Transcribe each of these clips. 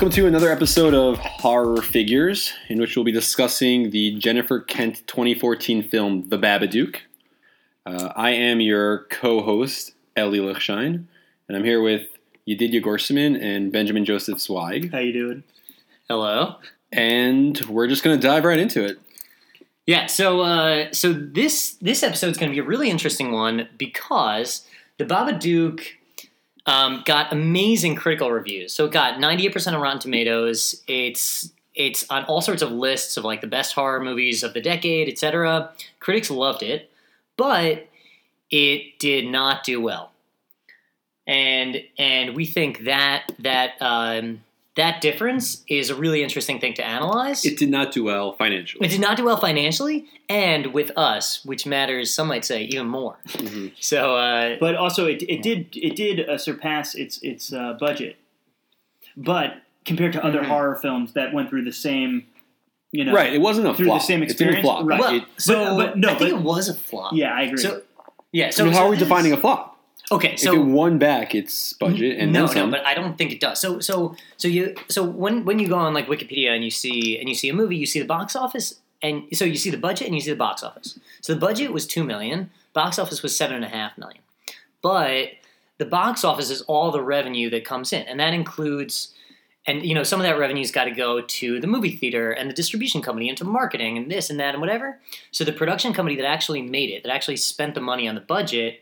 Welcome to another episode of Horror Figures, in which we'll be discussing the Jennifer Kent 2014 film The Babadook. Uh, I am your co-host, Ellie Lichshine, and I'm here with Yedidya Gorseman and Benjamin Joseph Zweig, How you doing? Hello. and we're just going to dive right into it. Yeah. So, uh, so this this episode's going to be a really interesting one because the Babadook um, got amazing critical reviews. So it got 98% on Rotten Tomatoes. It's it's on all sorts of lists of like the best horror movies of the decade, etc. Critics loved it, but it did not do well. And and we think that that um, that difference is a really interesting thing to analyze. It did not do well financially. It did not do well financially and with us, which matters, some might say, even more. Mhm. So, uh, But also, it, it did it did uh, surpass its its uh, budget. But compared to other Mhm. horror films that went through the same, you know, Right, it wasn't a Through the flop. same It didn't experience? flop. Right. well, It- so but no, I think but- it was a flop. Yeah, I agree. So, yeah. so, So, how are we defining a flop? Okay, if so it won back its budget and no, then no, but I don't think it does. So, so, so you, so when when you go on like Wikipedia and you see and you see a movie, you see the box office, and so you see the budget and you see the box office. So the budget was two million, box office was seven and a half million, but the box office is all the revenue that comes in, and that includes. And you know some of that revenue's got to go to the movie theater and the distribution company and to marketing and this and that and whatever. So the production company that actually made it, that actually spent the money on the budget,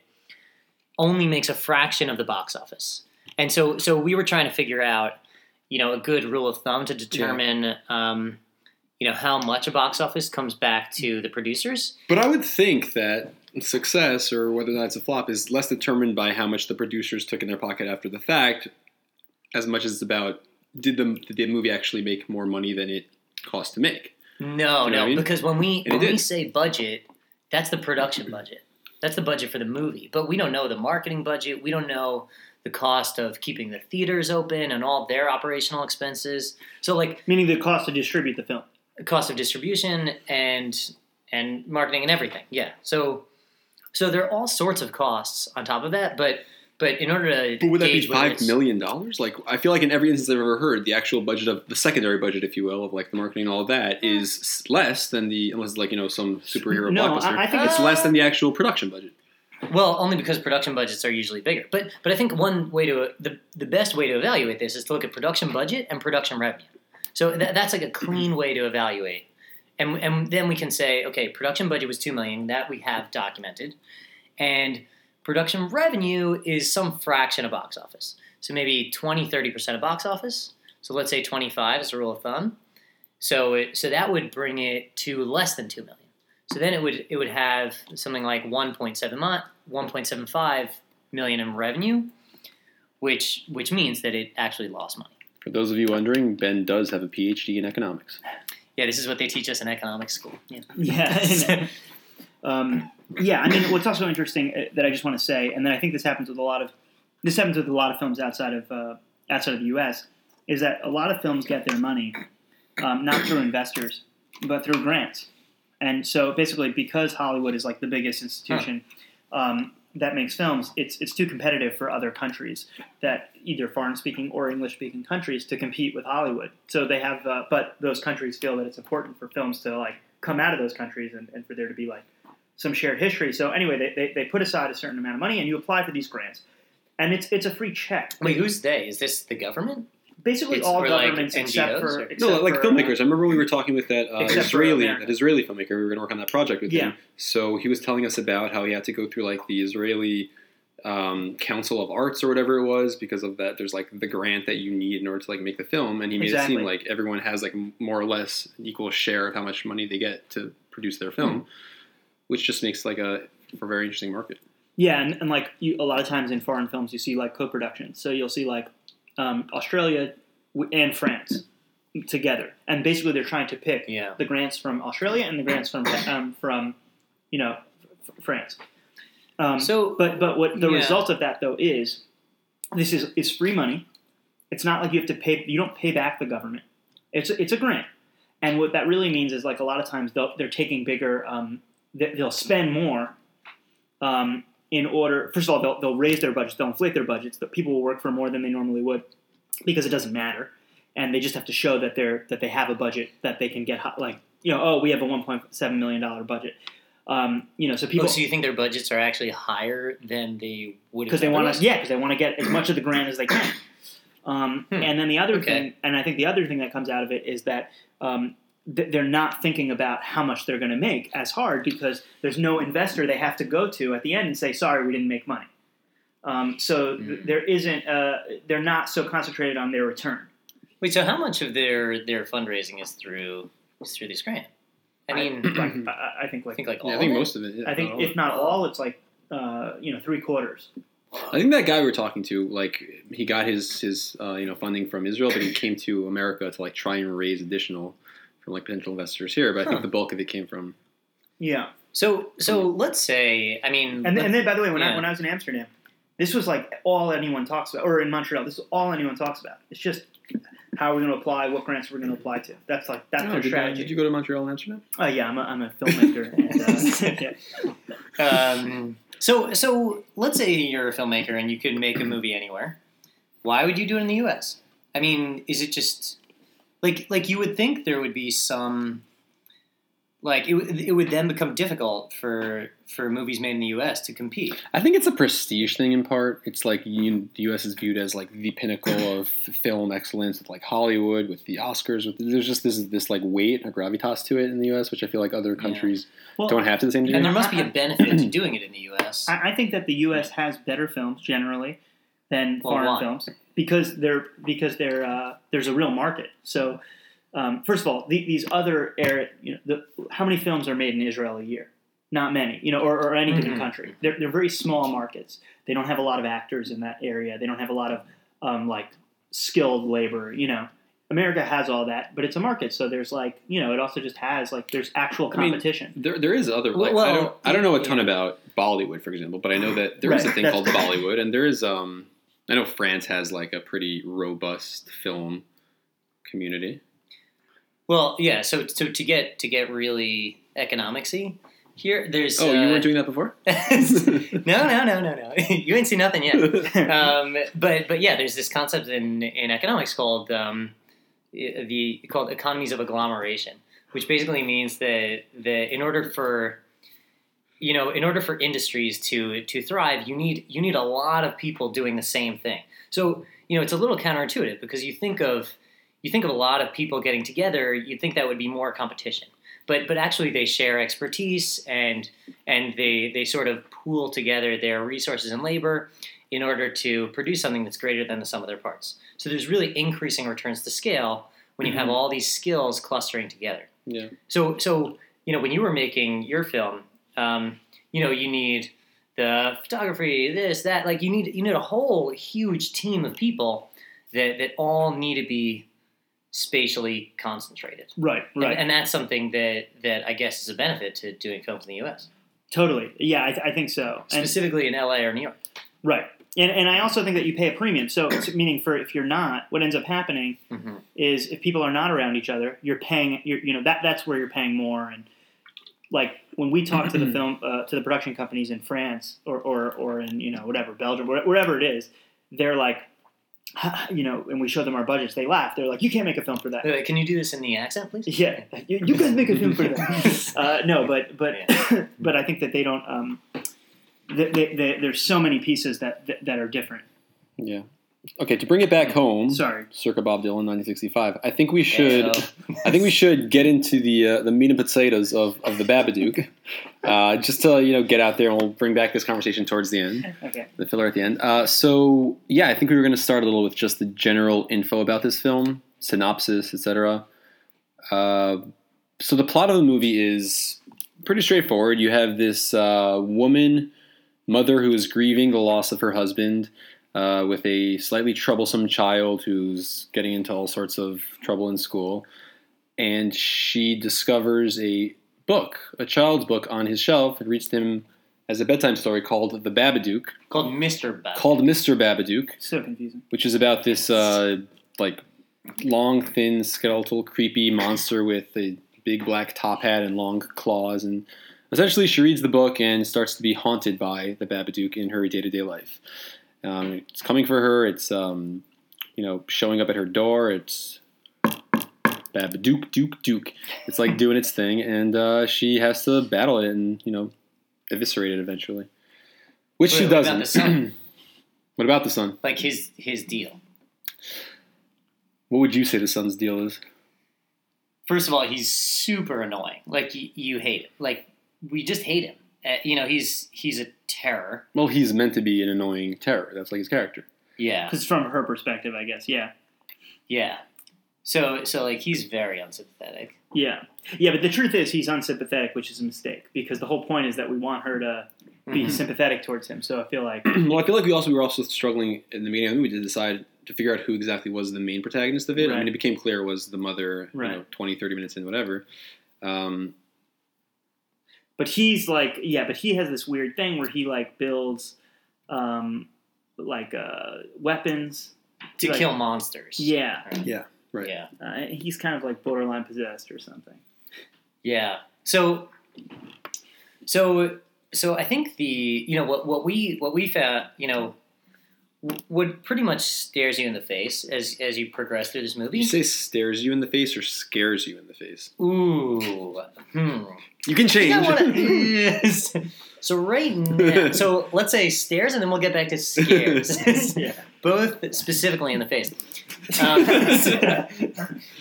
only makes a fraction of the box office. And so, so we were trying to figure out, you know, a good rule of thumb to determine, um, you know, how much a box office comes back to the producers. But I would think that success or whether or not it's a flop is less determined by how much the producers took in their pocket after the fact, as much as it's about did the did the movie actually make more money than it cost to make. No, You know no, I mean? because when we And when we say budget, that's the production budget. That's the budget for the movie. But we don't know the marketing budget. We don't know the cost of keeping the theaters open and all their operational expenses. So like meaning the cost to distribute the film. cost of distribution and and marketing and everything. Yeah. So so there are all sorts of costs on top of that, but but in order to But would that be five million dollars? Like I feel like in every instance I've ever heard, the actual budget of the secondary budget, if you will, of like the marketing and all of that, is less than the unless it's like you know some superhero No, blockbuster. I, I think Uh, it's it's less than the actual production budget. Well, only because production budgets are usually bigger. But but I think one way to the the best way to evaluate this is to look at production budget and production revenue. So that, that's like a clean way to evaluate. And and then we can say, okay, production budget was two million that we have documented, and production revenue is some fraction of box office. So maybe 20, 30 percent of box office. So let's say twenty five is a rule of thumb. So it, so that would bring it to less than two million. So then it would it would have something like 1.7 mi- 1.75 million in revenue, which which means that it actually lost money. For those of you wondering, Ben does have a PhD in economics. Yeah, this is what they teach us in economics school. Yeah. yeah. um, yeah, I mean, what's also interesting uh, that I just want to say, and then I think this happens with a lot of this happens with a lot of films outside of uh, outside of the U.S. is that a lot of films get their money um, not through investors but through grants, and so basically because Hollywood is like the biggest institution um, that makes films, it's it's too competitive for other countries that either foreign speaking or English speaking countries to compete with Hollywood. So they have, uh, but those countries feel that it's important for films to like come out of those countries and, and for there to be like some shared history. So anyway, they, they, they put aside a certain amount of money and you apply for these grants. And it's it's a free check. Wait, who's they? Is this the government? Basically, It's all for, like, governments except for except No, like for, filmmakers. I remember we were talking with that uh, Israeli, that Israeli filmmaker. We were going to work on that project with Yeah. him. So he was telling us about how he had to go through like the Israeli um, Council of Arts or whatever it was because of that. There's like the grant that you need in order to like make the film, and he made it seem like everyone has like more or less an equal share of how much money they get to produce their film, which just makes like a for a very interesting market. Yeah, and, and like you, a lot of times in foreign films, you see like co-productions. So you'll see like um, Australia and France together, and basically they're trying to pick Yeah. the grants from Australia and the grants from um, from you know f- France. Um, So- but but what the Yeah. result of that though is this is is free money. It's not like you have to pay. You don't pay back the government. It's a, it's a grant, and what that really means is like a lot of times they'll, they're taking bigger. Um, they, they'll spend more. Um, in order, first of all, they'll, they'll raise their budgets. They'll inflate their budgets. But people will work for more than they normally would because it doesn't matter. and they just have to show that they're that they have a budget that they can get like you know oh we have a 1.7 million dollar budget. Um, you know, so people oh, so you think their budgets are actually higher than they would because they want to yeah because they want to get as much of the grant as they can um, Hmm. and then the other Okay. thing and i think the other thing that comes out of it is that um, they're not thinking about how much they're going to make as hard because there's no investor they have to go to at the end and say sorry we didn't make money um, so th- Hmm. there isn't uh, they're not so concentrated on their return Wait, so how much of their their fundraising is through is through this grant? I mean, like, I, I think I like think like all Yeah, I think of it? most of it. Yeah, i think not if not all it's like uh, you know three quarters. I think that guy we were talking to, like, he got his his uh, you know funding from Israel, but he came to America to like try and raise additional from like potential investors here. But I Huh. think the bulk of it came from. yeah So so let's say I mean And, let- and then, by the way, when I yeah. when I was in Amsterdam, this was like all anyone talks about, or in Montreal, this is all anyone talks about. It's just how are we're going to apply, what grants we're going to apply to. That's like that's Oh, their did, uh, strategy. did you go to Montreal and Amsterdam? Oh yeah, I'm a, I'm a filmmaker. and, uh, yeah. um, so so let's say you're a filmmaker and you could make a movie anywhere. Why would you do it in the U.S.? I mean, is it just like like you would think there would be some like it, would- it would then become difficult for for movies made in the U.S. to compete. I think it's a prestige thing in part. It's like you, the U.S. is viewed as like the pinnacle of film excellence with like Hollywood, with the Oscars. With there's just this this like weight or gravitas to it in the U.S., which I feel like other countries Well, don't have to the same degree. And there must be a benefit to doing it in the U.S. I, I think that the U.S. has better films generally than Well, foreign why? films because they're because they're uh, there's a real market. So um, first of all, the, these other area, you know, the, how many films are made in Israel a year? Not many, you know, or, or any given Mhm. country. They're, they're very small markets. They don't have a lot of actors in that area. They don't have a lot of um, like skilled labor. You know, America has all that, but it's a market. So there's like, you know, it also just has like there's actual I mean, competition. There, there is other. Like, Well, I don't, I don't know a ton yeah. about Bollywood, for example, but I know that there is a thing called Bollywood, and there is. Um, I know France has like a pretty robust film community. Well, yeah. So, so to get to get really economicsy, here there's. Oh, uh, you weren't doing that before. no, no, no, no, no. you ain't seen nothing yet. Um, but but yeah, there's this concept in in economics called um, the called economies of agglomeration, which basically means that that in order for you know in order for industries to to thrive, you need you need a lot of people doing the same thing. So you know it's a little counterintuitive because you think of you think of a lot of people getting together, you'd think that would be more competition. But but actually they share expertise and and they they sort of pool together their resources and labor in order to produce something that's greater than the sum of their parts. So there's really increasing returns to scale when you have Mhm. all these skills clustering together. Yeah. So so you know when you were making your film, um, you know you need the photography, this that like you need you need a whole huge team of people that that all need to be spatially concentrated. right, And- right. And, that's something that, that I guess is a benefit to doing films in the U.S., Totally. Yeah, I, th- I think so. And, specifically in L.A. or New York. right. And, and I also think that you pay a premium. So, so meaning for if you're not, what ends up happening Mm-hmm. is if people are not around each other, you're paying. You're, you know that that's where you're paying more. And like when we talk to the film uh, to the production companies in France or, or or in you know whatever Belgium where- wherever it is, they're like, you know, and we show them our budgets, they laugh. They're like, you can't make a film for that. Wait, wait, can you do this in the accent, please? Yeah, you, you guys make a film for that. Uh, no, but but but I think that they don't. Um, they, they, they, there's so many pieces that, that that are different. Yeah. Okay, to bring it back home, Sorry. circa Bob Dylan, 1965. I think we should. I think we should get into the uh, the meat and potatoes of, of the Babadook, uh, just to you know get out there, and we'll bring back this conversation towards the end, Okay. the filler at the end. Uh, so yeah, I think we were going to start a little with just the general info about this film, synopsis, etc. Uh, so the plot of the movie is pretty straightforward. You have this uh, woman, mother who is grieving the loss of her husband. Uh, with a slightly troublesome child who's getting into all sorts of trouble in school and she discovers a book, a child's book on his shelf. It reads him as a bedtime story called The Babadook, called Mr. Bab. called Mr. Babadook, So confusing. which is about this uh, like long, thin, skeletal, creepy monster with a big black top hat and long claws. And essentially, she reads the book and starts to be haunted by the Babadook in her day to day life. Um, it's coming for her. It's um, you know showing up at her door. It's Babadook, Duke, Duke. It's like doing its thing, and uh, she has to battle it and you know eviscerate it eventually, which Wait, she what about doesn't. the son? what about the son? Like his his deal. What would you say the son's deal is? First of all, he's super annoying. Like you, you hate it. Like we just hate him. Uh, you know, he's he's a terror. Well, he's meant to be an annoying terror. That's like his character. Yeah, Because from her perspective, I guess. Yeah. yeah. So so like he's very unsympathetic. Yeah. Yeah, but the truth is he's unsympathetic, which is a mistake because the whole point is that we want her to be Mhm. sympathetic towards him. So I feel like well, I feel like we also we were also struggling in the beginning of the movie to decide to figure out who exactly was the main protagonist of it. I mean, it became clear it was the mother, you know, 20, 30 minutes in, whatever. Um, but he's like yeah, but he has this weird thing where he like builds um like uh weapons. to Like- kill monsters. Yeah. Yeah. right. Yeah. Uh, he's kind of like borderline possessed or something. Yeah. So, so, so I think the you know what what we what we found you know w- what pretty much stares you in the face as as you progress through this movie. you say stares you in the face or scares you in the face? Ooh. Hmm. You can I think I change. wanna- so right now, so let's say stares, and then we'll get back to scares. yeah. Both specifically in the face. Um,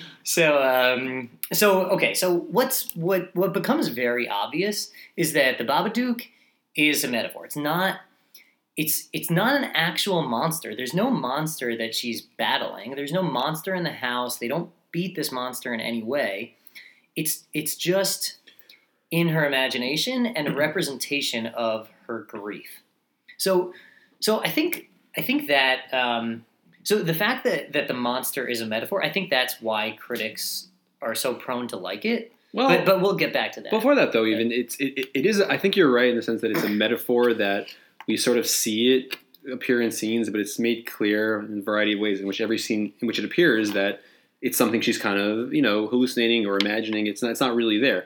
so, um, so okay. So what's what what becomes very obvious is that the Babadook is a metaphor. It's not. It's it's not an actual monster. There's no monster that she's battling. There's no monster in the house. They don't beat this monster in any way. It's it's just in her imagination and a representation of her grief. So so I think I think that um, so the fact that that the monster is a metaphor, I think that's why critics are so prone to like it. well, But but we'll get back to that. before that though, even it's it, it- it is. I think you're right in the sense that it's a metaphor that we sort of see it appear in scenes, but it's made clear in a variety of ways in which every scene in which it appears that it's something she's kind of you know hallucinating or imagining. It's not. It's not really there.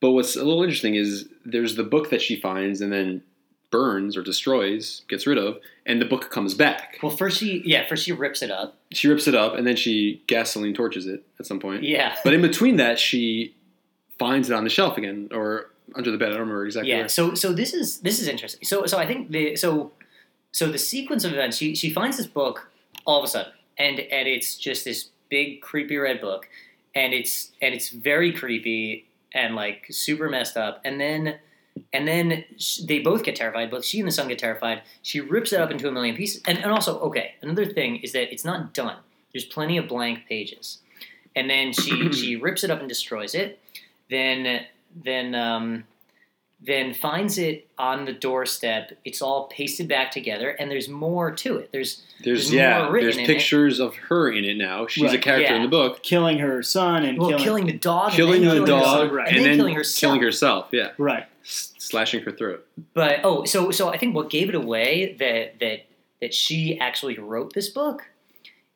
But what's a little interesting is there's the book that she finds and then burns or destroys, gets rid of, and the book comes back. well, first she yeah first she rips it up. She rips it up and then she gasoline torches it at some point. Yeah. But in between that, she finds it on the shelf again or under the bed. I don't remember exactly. Yeah. where. So so this is this is interesting. So so I think the so so the sequence of events. She she finds this book all of a sudden, and and it's just this big creepy red book, and it's and it's very creepy and like super messed up. And then and then they both get terrified. Both she and the son get terrified. She rips it up into a million pieces. And and also okay, another thing is that it's not done. There's plenty of blank pages, and then she she rips it up and destroys it. Then then um, then finds it on the doorstep. It's all pasted back together, and there's more to it. There's There's, there's yeah, more written there's in it. pictures of her in it now. She's a Right, character in the book, Killing her son and well, killing, killing, the dog, killing and then the killing dog, herself, right. and, then, killing herself. killing herself. Yeah, right. S- slashing her throat. But oh, so so I think what gave it away that that that she actually wrote this book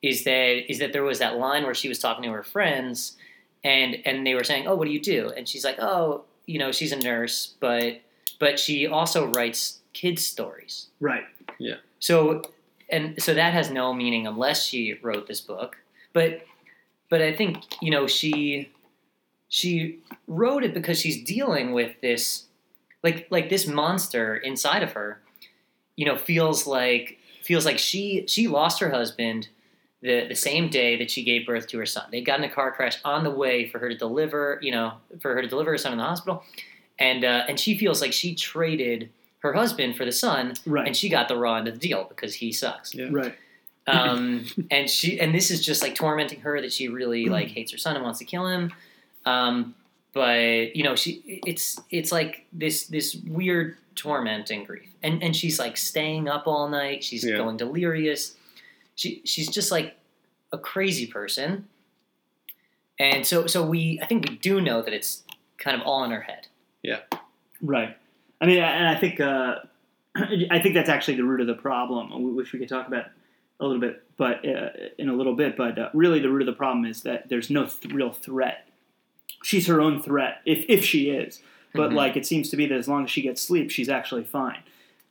is that is that there was that line where she was talking to her friends and and they were saying, "Oh, what do you do?" And she's like, "Oh, you know, she's a nurse, but but she also writes kids stories." Right. Yeah. So and so that has no meaning unless she wrote this book. But but I think, you know, she she wrote it because she's dealing with this like like this monster inside of her, you know, feels like feels like she she lost her husband the the same day that she gave birth to her son. They got in a car crash on the way for her to deliver, you know, for her to deliver her son in the hospital. And uh, and she feels like she traded her husband for the son Right. and she got the raw end of the deal because he sucks. Yeah. right. Um, and she and this is just like tormenting her that she really like hates her son and wants to kill him. Um, but you know, she it's it's like this this weird tormenting grief, and and she's like staying up all night. She's Yeah. going delirious. She she's just like a crazy person. And so so we I think we do know that it's kind of all in her head. Yeah. Right. I mean, and I think uh, I think that's actually the root of the problem, which we could talk about a little bit, but uh, in a little bit. But uh, really, the root of the problem is that there's no th- real threat. She's her own threat, if if she is. But Mhm. like, it seems to be that as long as she gets sleep, she's actually fine.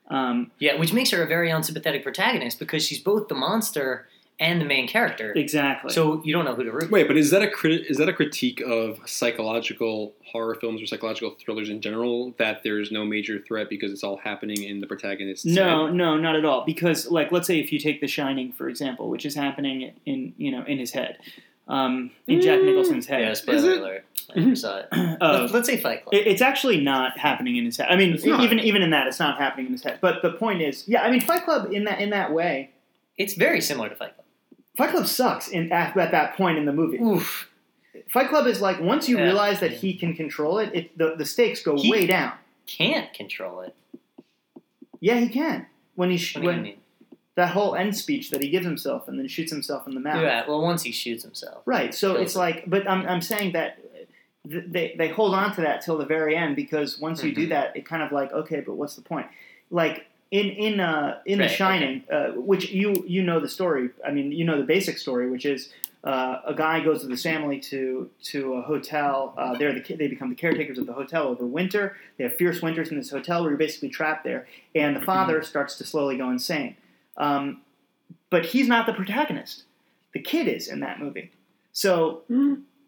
Um, Yeah, which makes her a very unsympathetic protagonist because she's both the monster and the main character. exactly. So you don't know who to root. Wait, but is that a crit- is that a critique of psychological horror films or psychological thrillers in general that there's no major threat because it's all happening in the protagonist's No, head? no, not at all. Because, like, let's say if you take The Shining, for example, which is happening in you know in his head, um, in Jack. Nicholson's head. Yeah, Is spoiler alert. I never saw it. Uh, let's, let's say Fight Club. it- it's actually not happening in his head. I mean, It's not. even even in that, it's not happening in his head. But the point is, yeah, I mean, Fight Club in that in that way, it's very similar to Fight Club. Fight Club sucks in at, at that point in the movie. Oof. Fight Club is like once you Yeah. realize that he can control it, it the, the stakes go He- way down. Can't control it. Yeah, he can. When he sh- What do you when mean? That whole end speech that he gives himself and then shoots himself in the mouth. Yeah, well, once he shoots himself. Right. So it's like, but I'm, I'm saying that th- they they hold on to that till the very end because once you do Mhm. that, it kind of like okay, but what's the point? Like in in uh, in Right, The Shining, uh, which you you know the story. I mean, you know the basic story, which is. Uh, a guy goes with his family to to a hotel. Uh, they're the they become the caretakers of the hotel over winter. They have fierce winters in this hotel where you're basically trapped there. And the father starts to slowly go insane. Um, but he's not the protagonist. The kid is in that movie. So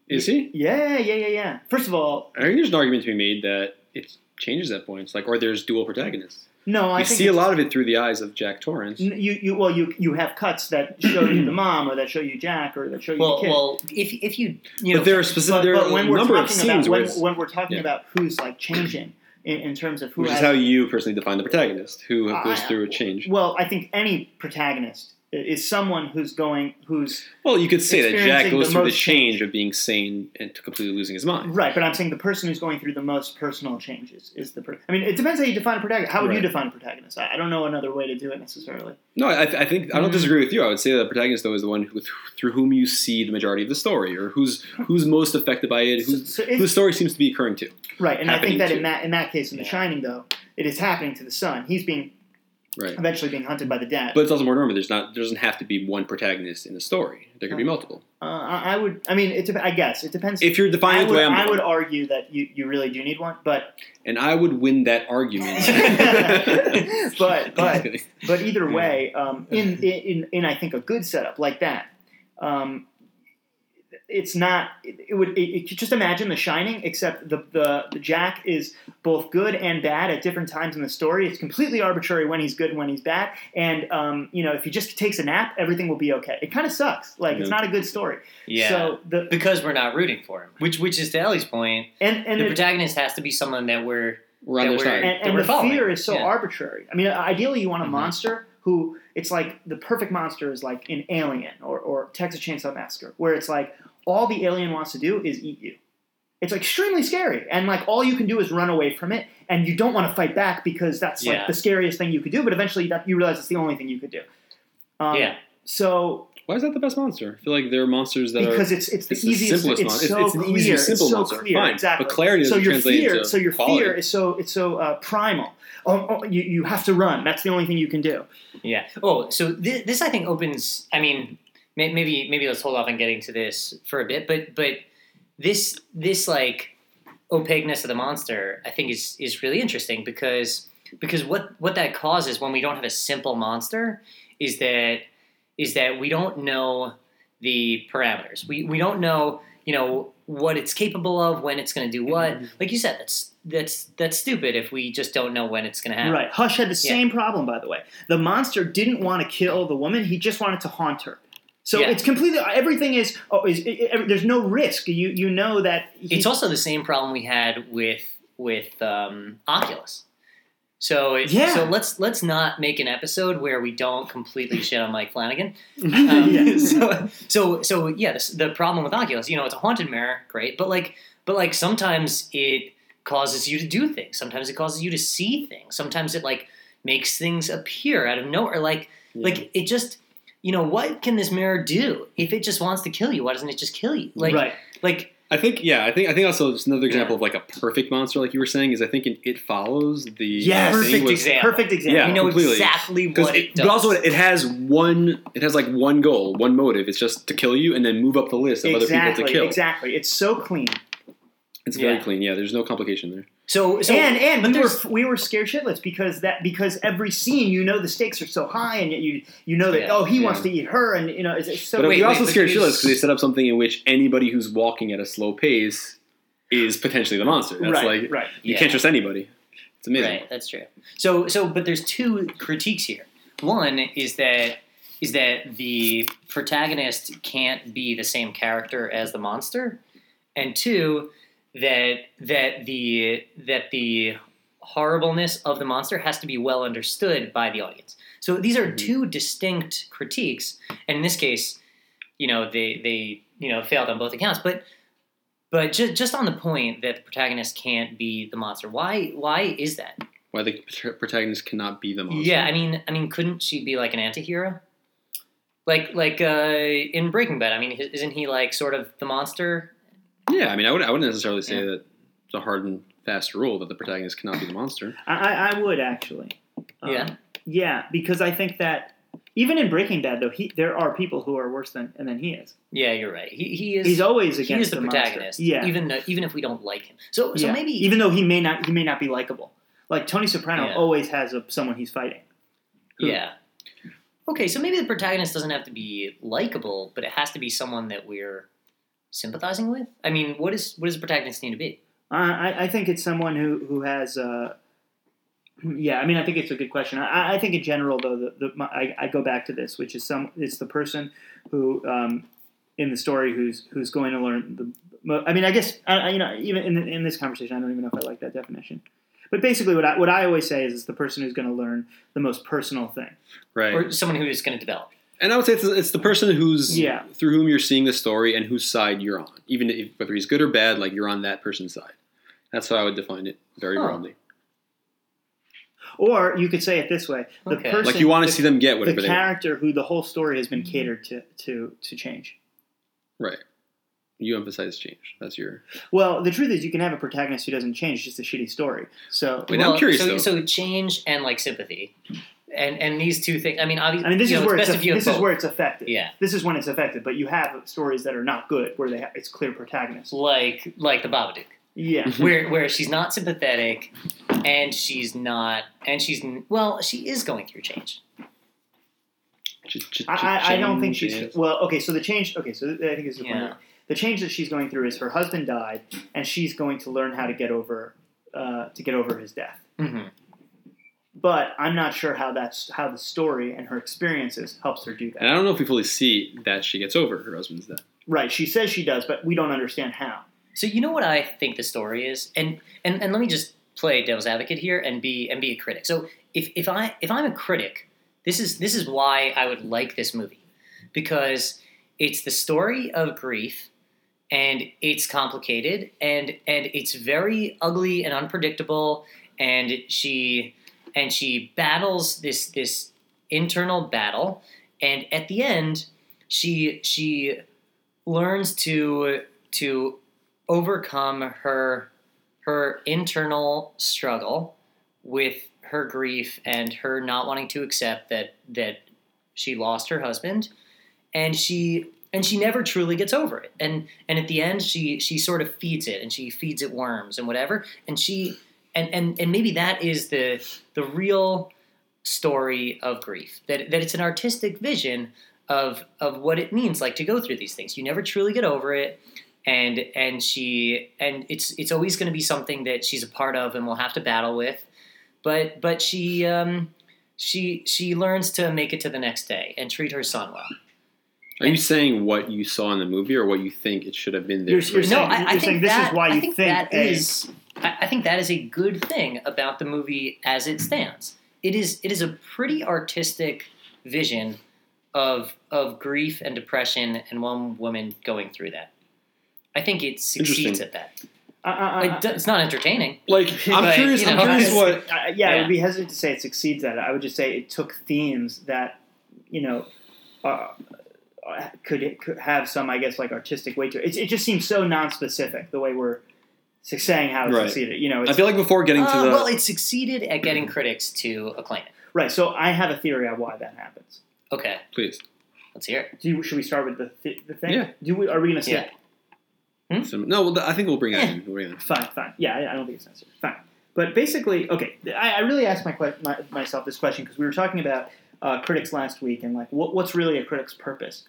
Is he? yeah, yeah, yeah, yeah. First of all, I think there's an argument to be made that it changes at points, like or there's dual protagonists. no, I you think see a lot of it through the eyes of Jack Torrance. You, you, well, you, you have cuts that show you the mom, or that show you Jack, or that show you Well, the kid. well, if if you you know but there are specific but, there but are when a we're number of talking scenes about where when, when we're talking yeah. about who's like changing in, in terms of who which is how you personally define the protagonist, who goes I- through a change. well, I think any protagonist is someone who's going who's Well, you could say that Jack goes the through the change change. of being sane and to completely losing his mind. right. But I'm saying the person who's going through the most personal changes is the. Per- I mean, it depends how you define a protagonist. How would you define a protagonist? I, I don't know another way to do it necessarily. No, I, I think I don't Mm. disagree with you. I would say that the protagonist though is the one who, through whom you see the majority of the story, or who's who's most affected by it, who's, So- so who the story seems to be occurring to. Right, and I think that to. in that in that case, in The Shining, though, it is happening to the son. He's being Right. eventually being hunted by the dad. But it's also more normal. there's not there doesn't have to be one protagonist in the story. There could be multiple. uh, I, I would, I mean, it. dep- I guess it depends. If you're I defining it the would, way I'm I would argue that you, you really do need one, but and I would win that argument. but but but either way, um, in, in in I think a good setup like that, um, it's not. It, it would. It, it, just imagine The Shining, except the, the the Jack is both good and bad at different times in the story. It's completely arbitrary when he's good and when he's bad. And um, you know, if he just takes a nap, everything will be okay. It kind of sucks. Like it's not a good story. yeah. So the because we're not rooting for him, which which is to Ellie's point. and and the the, protagonist has to be someone that we're We're on that their we're- side. and, that and we're the following. fear is so Yeah. arbitrary. I mean, ideally, you want a Mhm. monster who it's like the perfect monster is like an Alien or, or Texas Chainsaw Massacre, where it's like all the alien wants to do is eat you. It's extremely scary, and like all you can do is run away from it, and you don't want to fight back because that's Yeah. like the scariest thing you could do. But eventually, that, you realize it's the only thing you could do. Um, yeah. So Why is that the best monster? I feel like there are monsters that because are. it's it's the it's the easiest, simplest it's one. It's- so it's the clear, easiest, simple it's so monster. clear, Fine. exactly. But clarity so doesn't your translate fear, into so your quality. fear is so it's so uh, primal. Oh, oh, you, you have to run. That's the only thing you can do. Yeah. Oh, so this, this I think opens. I mean, may, maybe maybe let's hold off on getting to this for a bit, but but this this like opaqueness of the monster, I think is is really interesting because because what what that causes when we don't have a simple monster is that is that we don't know the parameters. We we don't know you know what it's capable of, when it's going to do what. Mm-hmm. Like you said, that's that's that's stupid if we just don't know when it's going to happen. Right. Hush had the Yeah. same problem, by the way. The monster didn't want to kill the woman; he just wanted to haunt her. So Yeah. it's completely everything is. Oh, is it, it- there's no risk. You you know that. he- It's also the same problem we had with with um, Oculus. So it, Yeah. so let's let's not make an episode where we don't completely shit on Mike Flanagan. Um, Yeah. so, so so yeah, this, the problem with Oculus, you know, it's a haunted mirror, great, but like but like sometimes it causes you to do things. Sometimes it causes you to see things. Sometimes it like makes things appear out of nowhere. Like like it just you know what can this mirror do if it just wants to kill you? Why doesn't it just kill you? Like right. like I think yeah, I think I think also just another example of like a perfect monster, like you were saying, is I think in It Follows the Yes. Perfect was- example. Perfect example. Yeah, we know completely. exactly Because what it, it, does. but also it has one, it has like one goal, one motive. It's just to kill you and then move up the list of other people to kill. Exactly. It's so clean. It's very clean. Yeah, there's no complication there. So, so and and but we were we were scared shitless because that because every scene you know the stakes are so high and yet you you know that Yeah. oh he Yeah. wants to eat her and you know it's, it's so But Wait, we wait, also but scared shitless because they set up something in which anybody who's walking at a slow pace is potentially the monster. That's right like right you Yeah. can't trust anybody. It's amazing. Right, that's true. So so but there's two critiques here. One is that is that the protagonist can't be the same character as the monster, and two that that the that the horribleness of the monster has to be well understood by the audience. So these are Mhm. two distinct critiques, and in this case, you know they they you know failed on both accounts, but. But just, just on the point that the protagonist can't be the monster, why why is that? Why the protagonist cannot be the monster. Yeah, I mean, I mean, couldn't she be like an anti-hero? Like, like uh, in Breaking Bad. I mean, isn't he like sort of the monster? Yeah, I mean, I, would, I wouldn't necessarily say Yeah. that it's a hard and fast rule that the protagonist cannot be the monster. I, I I would actually Um, Yeah. yeah because I think that even in Breaking Bad though he there are people who are worse than and than he is Yeah, you're right. He, he is. he's always he against is the, monster. protagonist. yeah Even though, even if we don't like him. So so Yeah. maybe even though he may not he may not be likable like Tony Soprano Yeah. always has a, someone he's fighting who- yeah. Okay, so maybe the protagonist doesn't have to be likable, but it has to be someone that we're sympathizing with. I mean, what is what does the protagonist need to be? I, I- I think it's someone who who has. Uh, yeah, I mean, I think it's a good question. I, I think in general, though, the, the my, I, I go back to this, which is some. It's the person who um, in the story who's who's going to learn the. mo- I mean, I guess I, I- you know, even in in this conversation, I don't even know if I like that definition. But basically, what I what I always say is, it's the person who's going to learn the most personal thing. Right. Or someone who is going to develop. And I would say it's, it's the person who's Yeah. through whom you're seeing the story and whose side you're on. Even if, whether he's good or bad, like you're on that person's side. That's how I would define it very Huh. broadly. Or you could say it this way: the Okay. person, Like you want to the, see them get the whatever they want. character who the whole story has been mm-hmm. catered to to to change. Right. You emphasize change. That's your. Well, the truth is, you can have a protagonist who doesn't change; it's just a shitty story. So, Wait, now I'm curious, so, though. so change and like sympathy, and and these two things. I mean, obviously, I mean, this is know, where it's it's, best if you have this is where it's effective. Yeah. this is when it's effective. But you have stories that are not good, where they have, it's clear protagonists. like like the Babadook, Yeah, where where she's not sympathetic, and she's not, and she's well, she is going through change. Ch- ch- I, I, I don't think she's well. Okay, so the change. Okay, so I think this is the point. The change that she's going through is her husband died, and she's going to learn how to get over uh, to get over his death. hmm But I'm not sure how that's how the story and her experiences helps her do that. And I don't know if we fully see that she gets over her husband's death. Right, she says she does, but we don't understand how. So you know what I think the story is, and and and let me just play devil's advocate here and be and be a critic. So if if I if I'm a critic, this is this is why I would like this movie because it's the story of grief and it's complicated and and it's very ugly and unpredictable and she and she battles this this internal battle. And at the end she she learns to to overcome her her internal struggle with her grief and her not wanting to accept that that she lost her husband. And she and she never truly gets over it. And and at the end she she sort of feeds it and she feeds it worms and whatever. And she and and and maybe that is the the real story of grief that that it's an artistic vision of of what it means like to go through these things. You never truly get over it and and she and it's it's always going to be something that she's a part of and will have to battle with. But but she um she she learns to make it to the next day and treat her son well. Are you saying what you saw in the movie or what you think it should have been there? You're- you're saying- no, I, I you're think saying this is that, why I you think think that a- is- I, I think that is a good thing about the movie as it stands. It is it is a pretty artistic vision of of grief and depression and one woman going through that. I think it succeeds at that. Uh, uh, uh, it's not entertaining. like I'm But, curious. you I'm curious what. Uh, yeah, I would be hesitant to say it succeeds at it. I would just say it took themes that, you know, uh, uh, could could have some, I guess, like artistic weight to it. It, it just seems so non-specific the way we're saying how it Right. succeeded. You know, I feel like before getting to Uh, the. well, it succeeded at getting critics to acclaim it. right. So I have a theory on why that happens. Okay, please. let's hear it. Do you, should we start with the th- the thing? Yeah. Do we? Are we going to skip? Yeah. Hmm? Some, no, well, I think we'll bring it Yeah. in. We'll bring that in. Fine, fine. Yeah, I, I don't think it's necessary. Fine. But basically, okay, I, I really asked my, que- my myself this question because we were talking about uh, critics last week and like what, what's really a critic's purpose.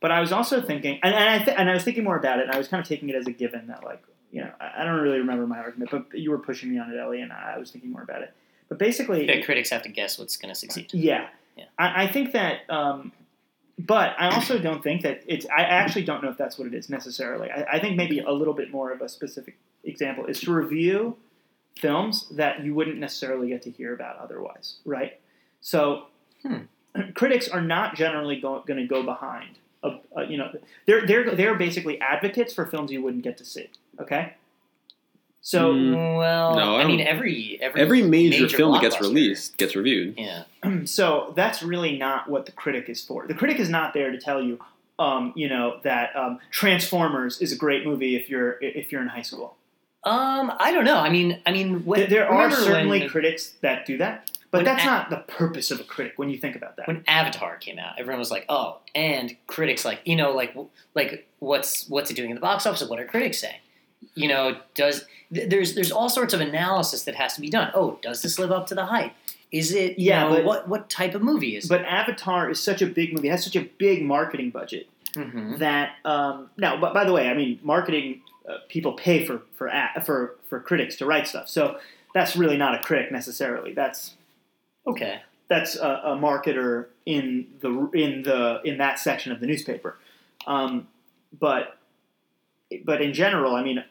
But I was also thinking, and, and I th- and I was thinking more about it, and I was kind of taking it as a given that like you know I, I don't really remember my argument, but you were pushing me on it, Ellie, and I, I was thinking more about it. But basically, The critics have to guess what's going to succeed. yeah. Yeah. I, I think that, um, but I also don't think that it's. I actually don't know if that's what it is necessarily. I, I think maybe a little bit more of a specific example is to review films that you wouldn't necessarily get to hear about otherwise, right? So, Hmm. critics are not generally going to go behind. A, a, you know, they're they're they're basically advocates for films you wouldn't get to see. Okay. So. Mm. well, No, I I, mean every every Every major, major film that gets released gets reviewed. Yeah. so that's really not what the critic is for. The critic is not there to tell you, um, you know, that um, Transformers is a great movie if you're if you're in high school. Um, I don't know. I mean, I mean, when, there there are certainly when, critics that do that, but that's a- not the purpose of a critic. When you think about that, when Avatar came out, everyone was like, "Oh," and critics like, you know, like, like what's what's it doing in the box office? What are critics saying? You know, does th- there's there's all sorts of analysis that has to be done. Oh, does this live up to the hype? Is it? Yeah, know, but- what what type of movie is? but Avatar is such a big movie, it has such a big marketing budget it? hmm that um, now. But by the way, I mean marketing uh, people pay for for for for critics to write stuff, so that's really not a critic necessarily. That's Okay. that's a, a marketer in the in the in that section of the newspaper. Um, but but in general, I mean,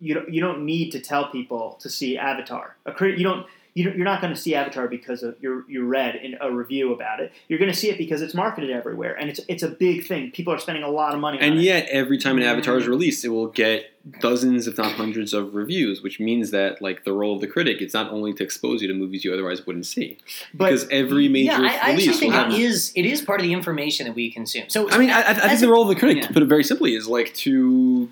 you don't, you don't need to tell people to see Avatar. A crit, you don't. You don't, you're not going to see Avatar because of you you read in a review about it. You're going to see it because it's marketed everywhere, and it's it's a big thing. People are spending a lot of money on And it. yet, every time an Avatar is released, it will get dozens, if not hundreds, of reviews, which means that, like, the role of the critic, it's not only to expose you to movies you otherwise wouldn't see. but because every major yeah, I, I actually release will think have. it is it is part of the information that we consume. So I mean, I, I I think as the role of the critic, yeah. to put it very simply, is like to,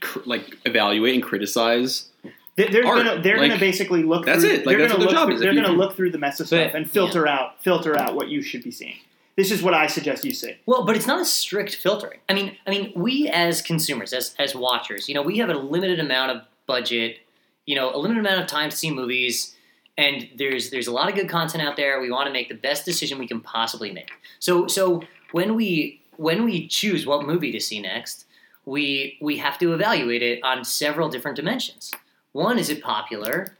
cr- like, evaluate and criticize. They- They're art. gonna they're Like, gonna basically look. that's through, it. Like, they're that's gonna look job through, is. They're gonna can- look through the mess of stuff But- and filter out filter out what you should be seeing. This is what I suggest you see. Well, but it's not a strict filtering. I mean, I mean, we as consumers, as as watchers, you know, we have a limited amount of budget, you know, a limited amount of time to see movies, and there's there's a lot of good content out there. We want to make the best decision we can possibly make. So so when we when we choose what movie to see next, we we have to evaluate it on several different dimensions. One, is it popular?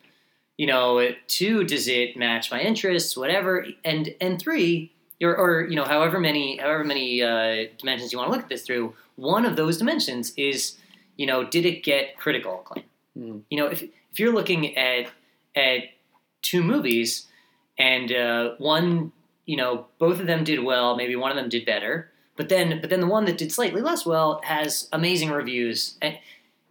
You know, two, does it match my interests? Whatever, and and three, or, or you know however many however many uh, dimensions you want to look at this through one of those dimensions is you know did it get critical acclaim Mm. you know if, if you're looking at at two movies and uh, one you know both of them did well maybe one of them did better but then but then the one that did slightly less well has amazing reviews and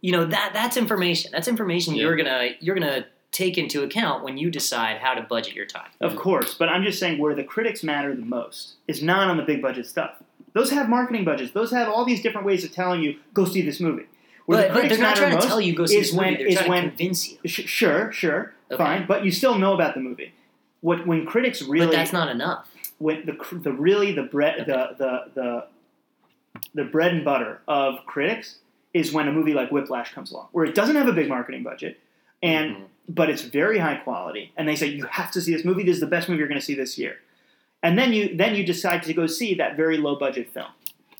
you know that that's information that's information Yeah. you're gonna you're gonna take into account when you decide how to budget your time Of course, but I'm just saying where the critics matter the most is not on the big budget stuff. Those have marketing budgets. Those have all these different ways of telling you go see this movie. Where but, the but critics they're not matter trying to tell you go see is this movie. when- They're is trying when- to convince you. Sh- sure, sure, Okay. fine, but you still know about the movie. What when critics really But that's not enough. when the the really the bread the, the the the bread and butter of critics is when a movie like Whiplash comes along, where it doesn't have a big marketing budget, and Mhm. but it's very high quality, and they say you have to see this movie. This is the best movie you're going to see this year, and then you then you decide to go see that very low budget film.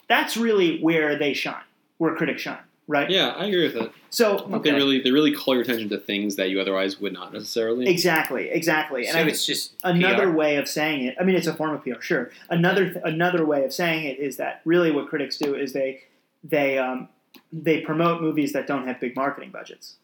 That's really where they shine, where critics shine, right? Yeah, I agree with that. So Okay. They really, they really call your attention to things that you otherwise would not necessarily. exactly, exactly, and so I, it's just another PR. way of saying it i mean it's a form of pr sure another th- another way of saying it is that really what critics do is they they um, they promote movies that don't have big marketing budgets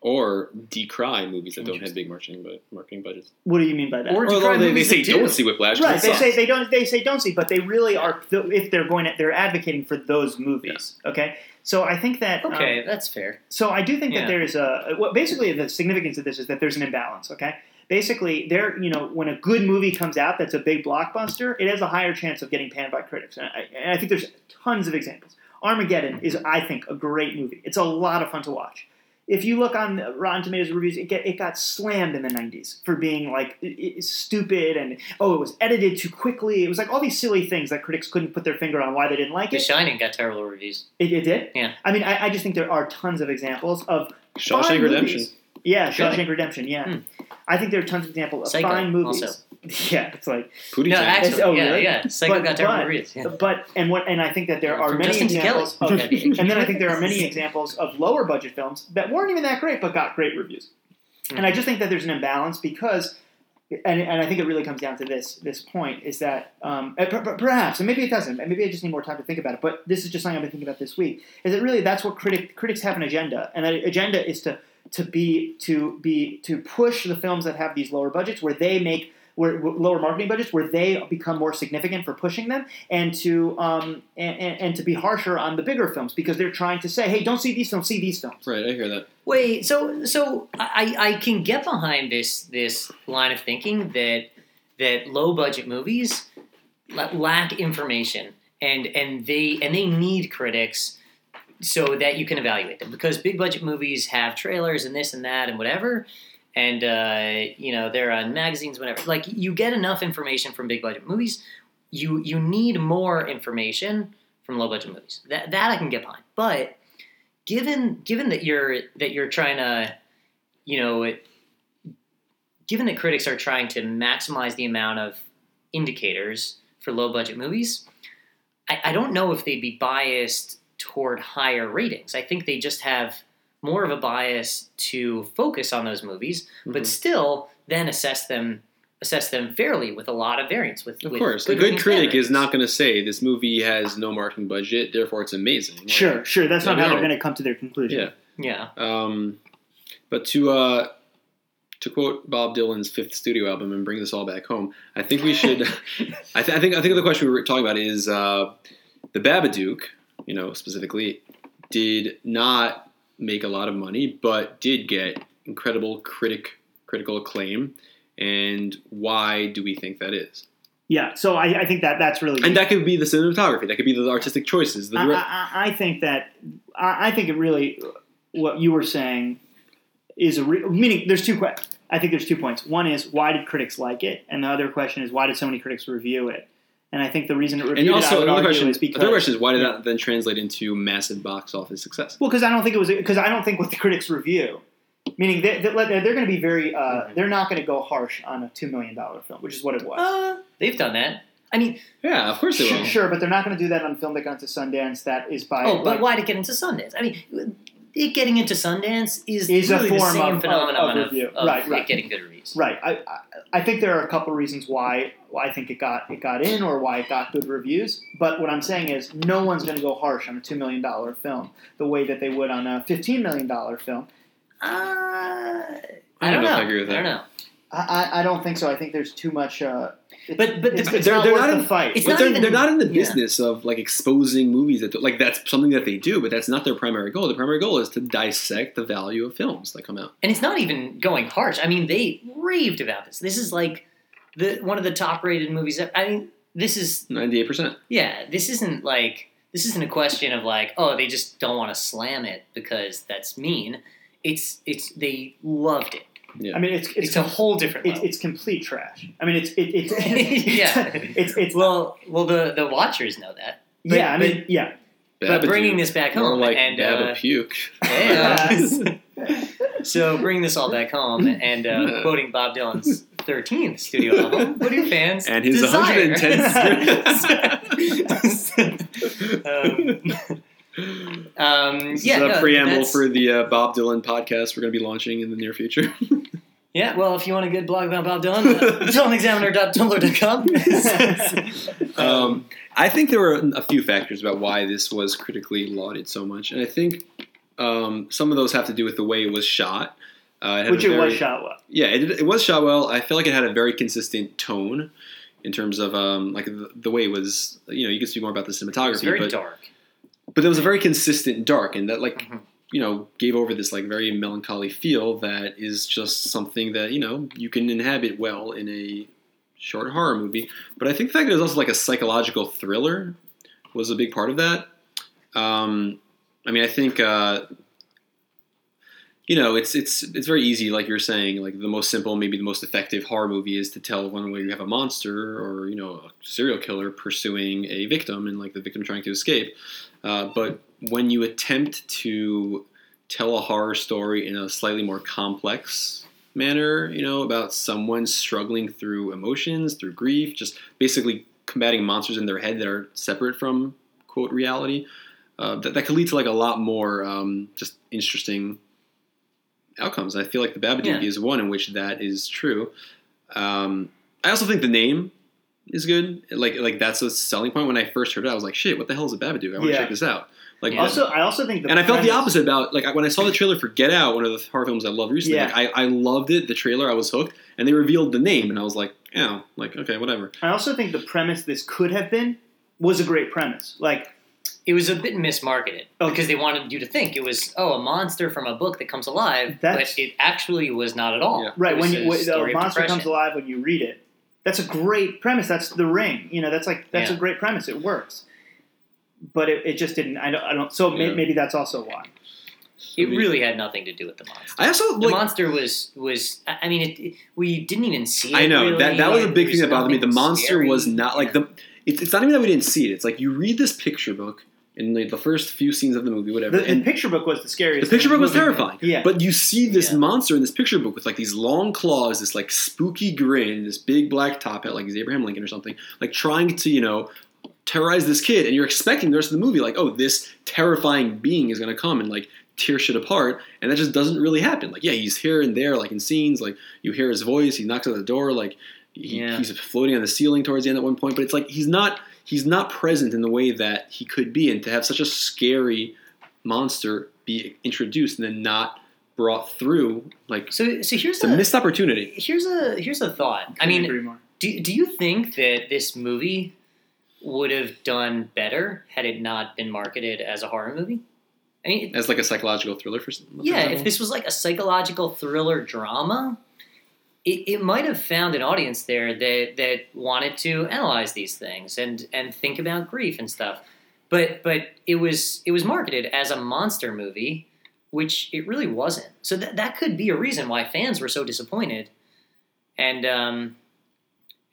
Or decry movies that don't have big marketing, but marketing budgets. what do you mean by that Or Although decry they, they say that do. don't see Whiplash. 'cause right they sucks. say they don't they say don't see but they really are if they're going to they're advocating for those movies okay so i think that um, Okay, that's fair. So I do think Yeah. that there's a what basically the significance of this is that there's an imbalance. Okay, basically there you know when a good movie comes out that's a big blockbuster, it has a higher chance of getting panned by critics, and I, and I think there's tons of examples. Armageddon is I think a great movie. It's a lot of fun to watch. if you look on Rotten Tomatoes reviews, it get, it got slammed in the '90s for being like i- i- stupid and oh, it was edited too quickly. It was like all these silly things that critics couldn't put their finger on why they didn't like it. The it. Shining got terrible reviews. It, it did. Yeah. I mean, I, I just think there are tons of examples of Shawshank fine Redemption. movies. Yeah, Shawshank Redemption. Yeah, Hmm. I think there are tons of examples of Psycho, fine movies. also. Yeah, it's like, Pootie no, Tang. actually, Oh, yeah, really? yeah. Psycho But- got terrible but- reviews. Yeah. but and what and I think that there are From many Justin examples of, Okay. and then I think there are many examples of lower budget films that weren't even that great but got great reviews. And I just think that there's an imbalance because, and, and I think it really comes down to this this point is that um, and per- per- perhaps, and maybe it doesn't, and maybe I just need more time to think about it. But this is just something I've been thinking about this week. Is that really that's what critic, critics have an agenda, and that agenda is to to be to be to push the films that have these lower budgets where they make. Where, where- lower marketing budgets, where they become more significant for pushing them, and to um, and, and, and to be harsher on the bigger films because they're trying to say, "Hey, don't see these films, see these films." Right, I hear that. Wait, so so I, I can get behind this this line of thinking that that low budget movies lack information and and they and they need critics so that you can evaluate them because big budget movies have trailers and this and that and whatever and uh, you know they're on magazines whatever. Like you get enough information from big budget movies. You you need more information from low budget movies. That that I can get behind. But given given that you're that you're trying to you know it, given that critics are trying to maximize the amount of indicators for low budget movies I, I don't know if they'd be biased toward higher ratings. I think they just have more of a bias to focus on those movies but Mhm. still then assess them assess them fairly with a lot of variance with Of with course, a good good ratings, bad critic is not going to say this movie has no marketing budget, therefore it's amazing. Like, Sure, sure. That's not Yeah, how they're going to come to their conclusion. Yeah. yeah Um, but to uh, to quote Bob Dylan's fifth studio album and bring this all back home, I think we should. I, th- I think I think the question we were talking about is uh, the Babadook. You know, specifically, did not make a lot of money, but did get incredible critic critical acclaim. And why do we think that is? Yeah, so I, I think that that's really. And that could be the cinematography. That could be the artistic choices. The I, I, I think that I, think it really what you were saying is a re- meaning. There's two. I think there's two points. One is why did critics like it, and the other question is why did so many critics review it? And I think the reason it and reviewed it, I also would another argue, question. is because third question is why did that then translate into massive box office success? Well, because I don't think it was because I don't think what the critics review, meaning they, they, they're going to be very, uh, Mhm. they're not going to go harsh on a two million dollar film, which is what it was. uh, they've done that i mean Yeah, of course they Sure, will. sure, but they're not going to do that on a film that got into Sundance. That is by Oh, but like, why to get into Sundance? I mean, it getting into Sundance is, Is a really the form same of- of- phenomenon of of, review. of Right, it right. getting good reviews. right. I, I I think there are a couple reasons why why I think it got it got in or why it got good reviews. But what I'm saying is, no one's going to go harsh on a two million dollar film the way that they would on a fifteen million dollar film. Uh, I don't know if I agree with I don't know. I, I, I don't think so. I think there's too much. Uh, it- But- but it's, the- it's they're- not they're not the fight. It's but not they're, even- they're not in the yeah. business of like exposing movies that like that's something that they do, but that's not their primary goal. The primary goal is to dissect the value of films that come out. And it's not even going harsh. I mean, they raved about this. This is like the one of the top rated movies. ever. I mean, this is Ninety eight percent. yeah. This isn't like this isn't a question of like oh they just don't want to slam it because that's mean. It's it's they loved it. I mean, it's It's, it's, a whole different it's, it's complete trash. I mean, it's it, it's Yeah. it's it's well, well, the the watchers know that. But- yeah. I mean, yeah. But bringing this back more home like and Baba uh, puke. yeah. so bringing this all back home and uh, quoting Bob Dylan's thirteenth studio album, what do your fans And his desire? 110th. um, um, This yeah, is a no, preamble for the uh, Bob Dylan podcast we're going to be launching in the near future. Yeah, well, if you want a good blog about Bob Dylan, uh, DylanExaminer.tumblr.com. um, I think there were a few factors about why this was critically lauded so much, and I think um, some of those have to do with the way it was shot. Uh, it had Which a it was shot well. Yeah, it, it was shot well. I feel like it had a very consistent tone in terms of um, like the, the way it was. You know, you can speak more about the it's cinematography, very but dark. But there was a very consistent dark, and that like Mhm. you know gave over this like very melancholy feel that is just something that you know you can inhabit well in a short horror movie. But I think the fact that it was also like a psychological thriller was a big part of that. Um, I mean, I think uh, you know, it's it's it's very easy, like you're saying, like the most simple, maybe the most effective horror movie is to tell one where you have a monster or you know a serial killer pursuing a victim and like the victim trying to escape. Uh, but when you attempt to tell a horror story in a slightly more complex manner, you know, about someone struggling through emotions, through grief, just basically combating monsters in their head that are separate from quote reality. Uh, that, that could lead to like a lot more um, just interesting outcomes. I feel like the Babadook Yeah. is one in which that is true. Um, I also think the name is good. Like like that's a selling point. When I first heard it, I was like, "Shit, what the hell is a Babadook? I want to Yeah. check this out." Like, Yeah. Also, I also think the and I felt the opposite about like when I saw the trailer for Get Out, one of the horror films I loved recently. Yeah. Like, I, I loved it. The trailer, I was hooked, and they revealed the name, and I was like, "Oh, like okay, whatever." I also think the premise this could have been was a great premise. Like, It was a bit mismarketed Oh. because they wanted you to think it was oh a monster from a book that comes alive, That's- but it actually was not at all. Yeah. right when you a when the monster comes alive when you read it, that's a great premise. That's the ring. You know, that's like that's Yeah. a great premise. It works. But it, it just didn't. I don't. I don't so may, maybe that's also why. It really had nothing to do with the monster. I also The monster was was. I I mean, it, it- we didn't even see it. I know really. that that was a big there thing that bothered me. The monster scary. was not like Yeah. the. It's, it's not even that we didn't see it. It's like you read this picture book in the, the first few scenes of the movie, whatever, The, the and picture book was the scariest. the picture book was the terrifying. Yeah. But you see this Yeah. monster in this picture book with like these long claws, this like spooky grin, this big black top hat, like he's Abraham Lincoln or something, like trying to, you know, terrorize this kid. And you're expecting the rest of the movie, like, oh, this terrifying being is going to come and like tear shit apart. And that just doesn't really happen. Like, yeah, he's here and there, like in scenes, like you hear his voice, he knocks at the door, like he, Yeah. he's floating on the ceiling towards the end at one point. But it's like he's not. He's not present in the way that he could be, and to have such a scary monster be introduced and then not brought through, like So so here's it's a a missed opportunity. here's a here's a thought. I mean, agree more. do do you think that this movie would have done better had it not been marketed as a horror movie? I mean, it- As like a psychological thriller for, for yeah, example. if this was like a psychological thriller drama, it, it might have found an audience there that that wanted to analyze these things and and think about grief and stuff. But but it was it was marketed as a monster movie, which it really wasn't. So that that could be a reason why fans were so disappointed. And um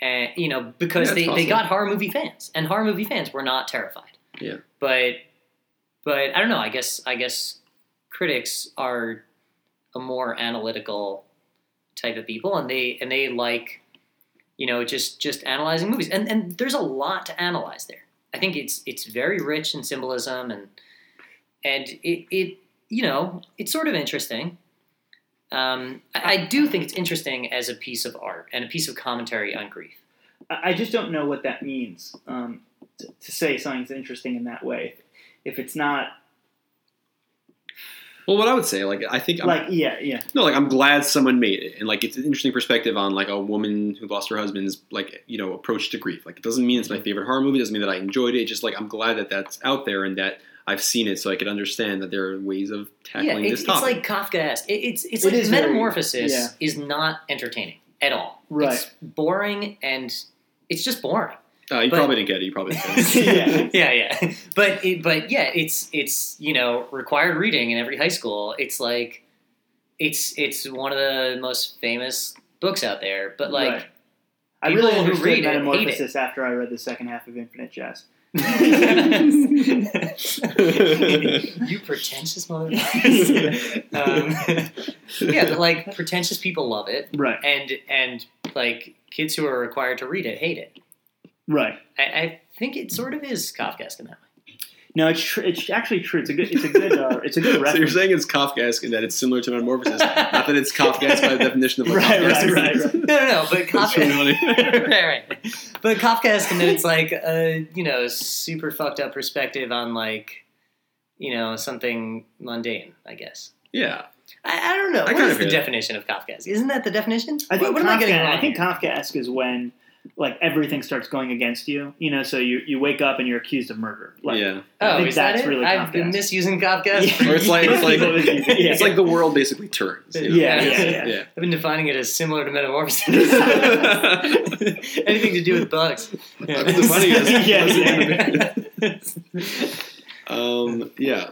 and you know, because Yeah, they, they got horror movie fans. And horror movie fans were not terrified. Yeah. But but I don't know, I guess I guess critics are a more analytical type of people and they and they like you know just just analyzing movies. And and there's a lot to analyze there. I think it's it's very rich in symbolism and and it it you know it's sort of interesting. Um, I, I do think it's interesting as a piece of art and a piece of commentary on grief. I just don't know what that means um, to, to say something's interesting in that way. If it's not well, what I would say, like I think, I'm, like, yeah, yeah, no, like I'm glad someone made it, and like it's an interesting perspective on like a woman who lost her husband's like you know approach to grief. Like it doesn't mean it's my mm-hmm. favorite horror movie. It doesn't mean that I enjoyed it. It's just like I'm glad that that's out there and that I've seen it, so I could understand that there are ways of yeah tackling it's, this topic. it's like kafkaesque it, it's it's It like is very- metamorphosis yeah. is not entertaining at all Right. it's boring and it's just boring uh, you but- probably didn't get it. You probably didn't. Get it. Yeah. yeah, yeah. But it, but yeah, it's it's you know required reading in every high school. It's like it's it's one of the most famous books out there. But like Right. I people really who understood read it it. Metamorphosis after I read the second half of Infinite Jest. you pretentious motherfucker. um, yeah, but like pretentious people love it, Right, and and like kids who are required to read it hate it. Right. I, I think it sort of is Kafkaesque in that way. No, it's tr- it's actually true. It's a good. It's a good. Uh, it's a good so you're saying it's Kafkaesque and that it's similar to Metamorphosis, not that it's Kafkaesque by the definition of what Right, Kafkaesque right, is. right, No, no, no. But That's really Kafka, funny. right, right. But Kafkaesque, and then it's like a you know super fucked up perspective on like you know something mundane. I guess. Yeah. I, I don't know. I What is the that. definition of Kafkaesque? Isn't that the definition? I think what, what am I getting wrong? I think? Kafkaesque is when like everything starts going against you. You know, so you you wake up and you're accused of murder. Like, yeah. I oh, think is that it? really I've been misusing Kafkaesque. Yeah. Or it's like it's like. Yeah. it's like the world basically turns. you know? Yeah, yeah, yeah. yeah. I've been defining it as similar to metamorphosis. Anything to do with bugs. I've been defining it Yeah, Um, yeah.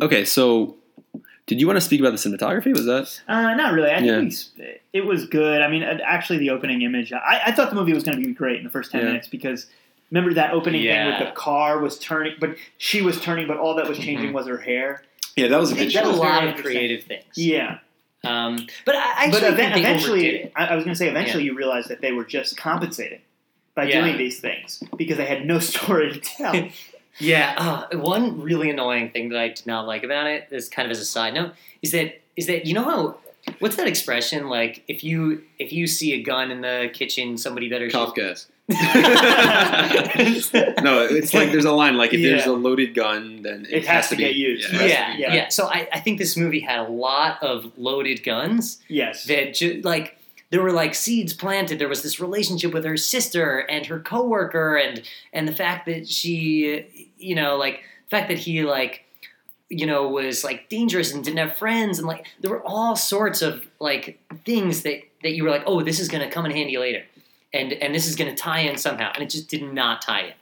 Okay, so did Did you want to speak about the cinematography? Was that Uh, not really. I think Yeah. we it was good. I mean, uh, actually, the opening image. I, I thought the movie was going to be great in the first ten Yeah. minutes because remember that opening thing with the car was turning, but she was turning, but all that was changing Mhm. was her hair. yeah? That was a They good did a That was show. lot of creative things. Yeah, Um, but I I but actually ev- think they overdid eventually, it. I, I was going to say, eventually, you realize that they were just compensating by Yeah. doing these things because they had no story to tell. Yeah, uh, one really annoying thing that I did not like about it, is kind of as a side note, is that is that you know how what's that expression like if you if you see a gun in the kitchen, somebody better shoot. Cough gas. No, it's like there's a line like if there's a loaded gun, then it, It has to be get used. Yeah, it has to yeah, be. yeah, yeah. So I, I think this movie had a lot of loaded guns yes, that ju- like there were like seeds planted. There was this relationship with her sister and her coworker, and and the fact that she, you know, like the fact that he like, you know, was like dangerous and didn't have friends, and like there were all sorts of like things that that you were like, oh, this is gonna come in handy later, and and this is gonna tie in somehow, and it just did not tie in.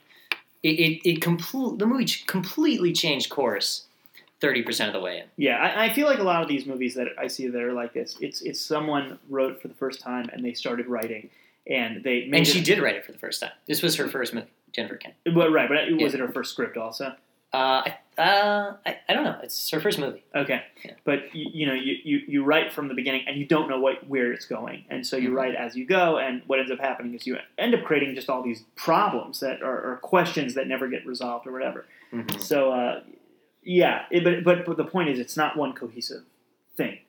It it, it complete the movie completely changed course. Thirty percent of the way in. Yeah, I, I feel like a lot of these movies that I see that are like this, it's it's someone wrote for the first time and they started writing, and they made And she it, did write it for the first time. This was her first movie, Jennifer Kent. Well, right, but it, was Yeah. it her first script also? Uh, I, uh, I, I don't know. It's her first movie. Okay, Yeah. but you, you know you, you, you write from the beginning and you don't know what where it's going, and so you Mhm. write as you go, and what ends up happening is you end up creating just all these problems that are, are questions that never get resolved or whatever. So uh, yeah, it, but, but but the point is, it's not one cohesive thing.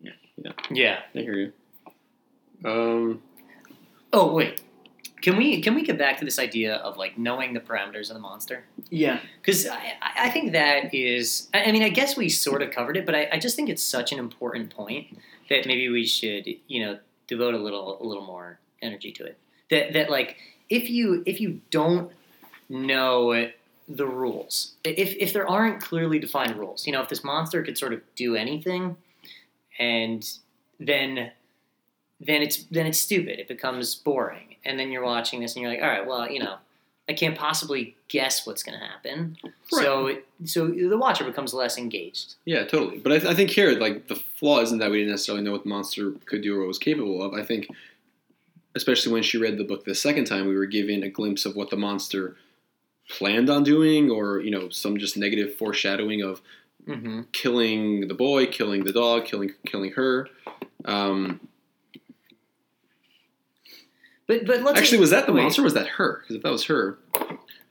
Yeah. yeah, I hear you. Um, Oh wait. Can we can we get back to this idea of like knowing the parameters of the monster? Yeah, Because I, I I think that is. I I mean, I guess we sort of covered it, but I, I just think it's such an important point that maybe we should you know devote a little a little more energy to it. That that like if you if you don't know the rules, if if there aren't clearly defined rules, you know, if this monster could sort of do anything, and then then it's then it's stupid. It becomes boring, and then you're watching this and you're like, all right, well, you know, I can't possibly guess what's going to happen. So it, so the watcher becomes less engaged. yeah, totally. But I, th- I think here, like the flaw isn't that we didn't necessarily know what the monster could do or what was capable of. I think, especially when she read the book the second time, we were given a glimpse of what the monster planned on doing, or you know, some just negative foreshadowing of Mm-hmm. killing the boy, killing the dog, killing killing her. Um, But but let's actually, was that the wait. monster? or Was that her? Because if that was her,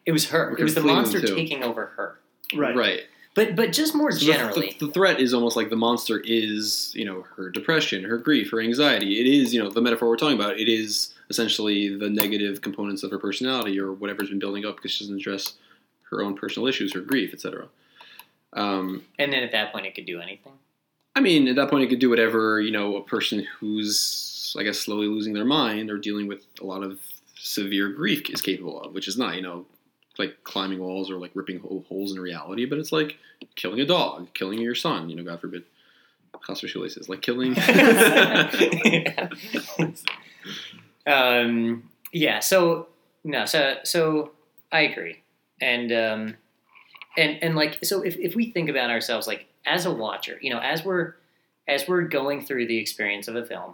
It was her. It was the could flee them monster taking over her. right. right? But but just more So the- generally, the, the threat is almost like the monster is, you know, her depression, her grief, her anxiety. It is, you know, the metaphor we're talking about. It is essentially the negative components of her personality or whatever's been building up because she doesn't address her own personal issues, her grief, etc. Um, and then at that point, it could do anything. I mean, at that point, it could do whatever you know a person who's, I guess, slowly losing their mind or dealing with a lot of severe grief is capable of, which is not, you know, like climbing walls or like ripping holes in reality, but it's like killing a dog, killing your son, you know, God forbid. Cross your shoelaces, like killing. um, yeah. So no. So so I agree, and um, and and like so if if we think about ourselves like as a watcher, you know, as we're as we're going through the experience of a film,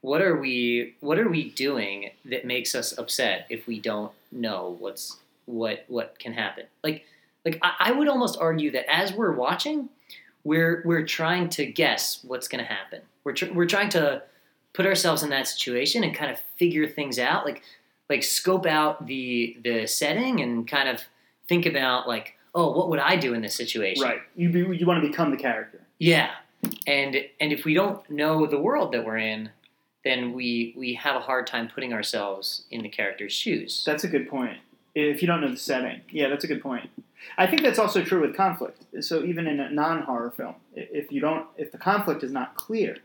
what are we what are we doing that makes us upset if we don't know what's what what can happen? Like like I, I would almost argue that as we're watching, we're we're trying to guess what's going to happen. We're tr- we're trying to put ourselves in that situation and kind of figure things out, like like scope out the the setting and kind of think about like, oh, what would I do in this situation? Right. You be, you want to become the character. Yeah, and and if we don't know the world that we're in, then we we have a hard time putting ourselves in the character's shoes. That's a good point. If you don't know the setting, yeah, that's a good point. I think that's also true with conflict. So even in a non-horror film, if you don't, if the conflict is not clear,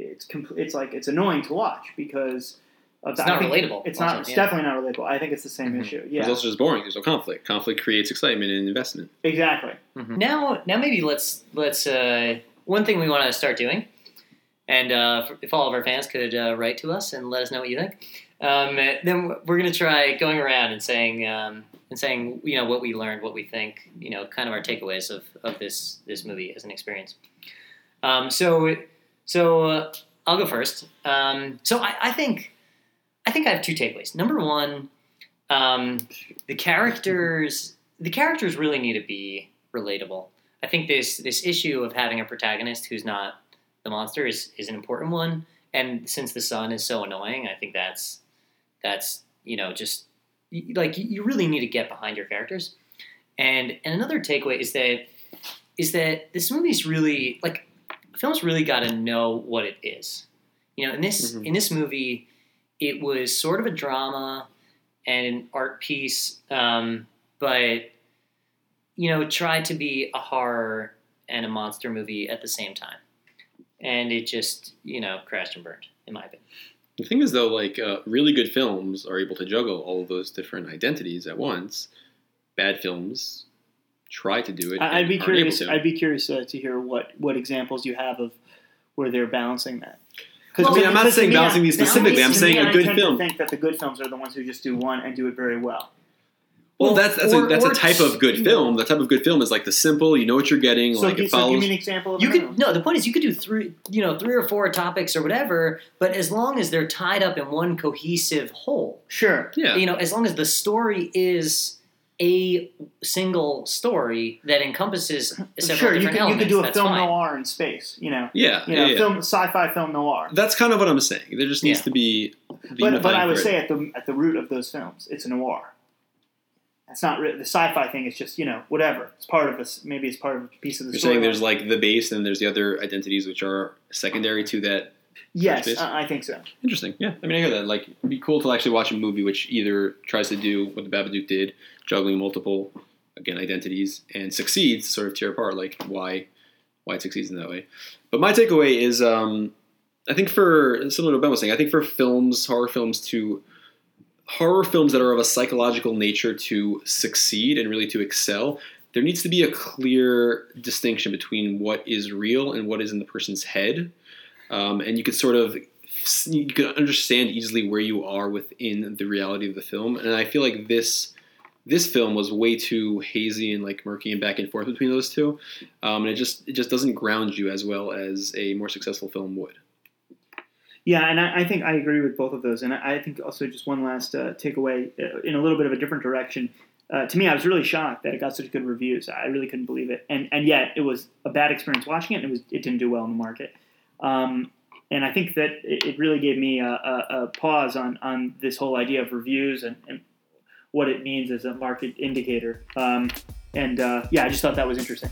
it's compl- it's like it's annoying to watch because of It's the, not think relatable It's also, not. It's yeah. definitely not relatable. I think it's the same Mhm. issue. It's Yeah, also just boring. There's no conflict. Conflict creates excitement and investment. exactly. Now, now maybe let's let's uh, one thing we want to start doing, and uh, if all of our fans could uh, write to us and let us know what you think, um, then we're gonna try going around and saying um, and saying you know what we learned, what we think, you know, kind of our takeaways of, of this this movie as an experience. Um, so so uh, I'll go first. Um, so I, I think I think I have two takeaways. Number one, um, the characters the characters really need to be relatable. I think this this issue of having a protagonist who's not the monster is is an important one. And since the son is so annoying, I think that's that's you know just like you really need to get behind your characters. And and another takeaway is that is that this movie's really like films really got to know what it is. You know, in this Mhm. in this movie, it was sort of a drama and an art piece, um, but you know, tried to be a horror and a monster movie at the same time, and it just you know crashed and burned, in my opinion. The thing is, though, like uh, really good films are able to juggle all of those different identities at once. Bad films try to do it. I- I'd be curious. to. I'd be curious uh, to hear what what examples you have of where they're balancing that. Well, I mean, I'm not saying me, balancing these specifically. I'm to saying me, a I good tend film. To think that the good films are the ones who just do one and do it very well. Well, Well, that's that's or- a, that's a type of good film. The type of good film is like the simple. You know what you're getting. So, like gi- it so give me an example of You could no. The point is, you could do three, you know, three or four topics or whatever. But as long as they're tied up in one cohesive whole, Sure. yeah. you know, as long as the story is a single story that encompasses several Sure. You different could, you could do a film fine. noir in space. You know. yeah. You know, yeah. film sci-fi film noir. That's kind of what I'm saying. There just needs Yeah. to be. the But, but I would thread. say at the at the root of those films, it's a noir. That's not the sci-fi thing. It's just you know whatever. It's part of this. Maybe it's part of a piece of the You're story. saying there's like the base, and there's the other identities which are secondary to that. Yes. I, think so. Interesting. Yeah, I mean, I hear that. Like, it'd be cool to actually watch a movie which either tries to do what the Babadook did, juggling multiple, again, identities, and succeeds sort of tear apart like why, why it succeeds in that way. But my takeaway is, um, I think for similar to what Ben was saying, I think for films, horror films to horror films that are of a psychological nature to succeed and really to excel, there needs to be a clear distinction between what is real and what is in the person's head. Um, and you could sort of you can understand easily where you are within the reality of the film. And I feel like this this film was way too hazy and like murky and back and forth between those two, um, and it just it just doesn't ground you as well as a more successful film would. Yeah, and I, I think I agree with both of those. And I, I think also just one last uh, takeaway uh, in a little bit of a different direction. Uh, to me, I was really shocked that it got such good reviews. I really couldn't believe it, and and yet it was a bad experience watching it. and It was it didn't do well in the market, um, and I think that it, really gave me a, a, a pause on on this whole idea of reviews and, and what it means as a market indicator. Um, and uh, yeah, I just thought that was interesting.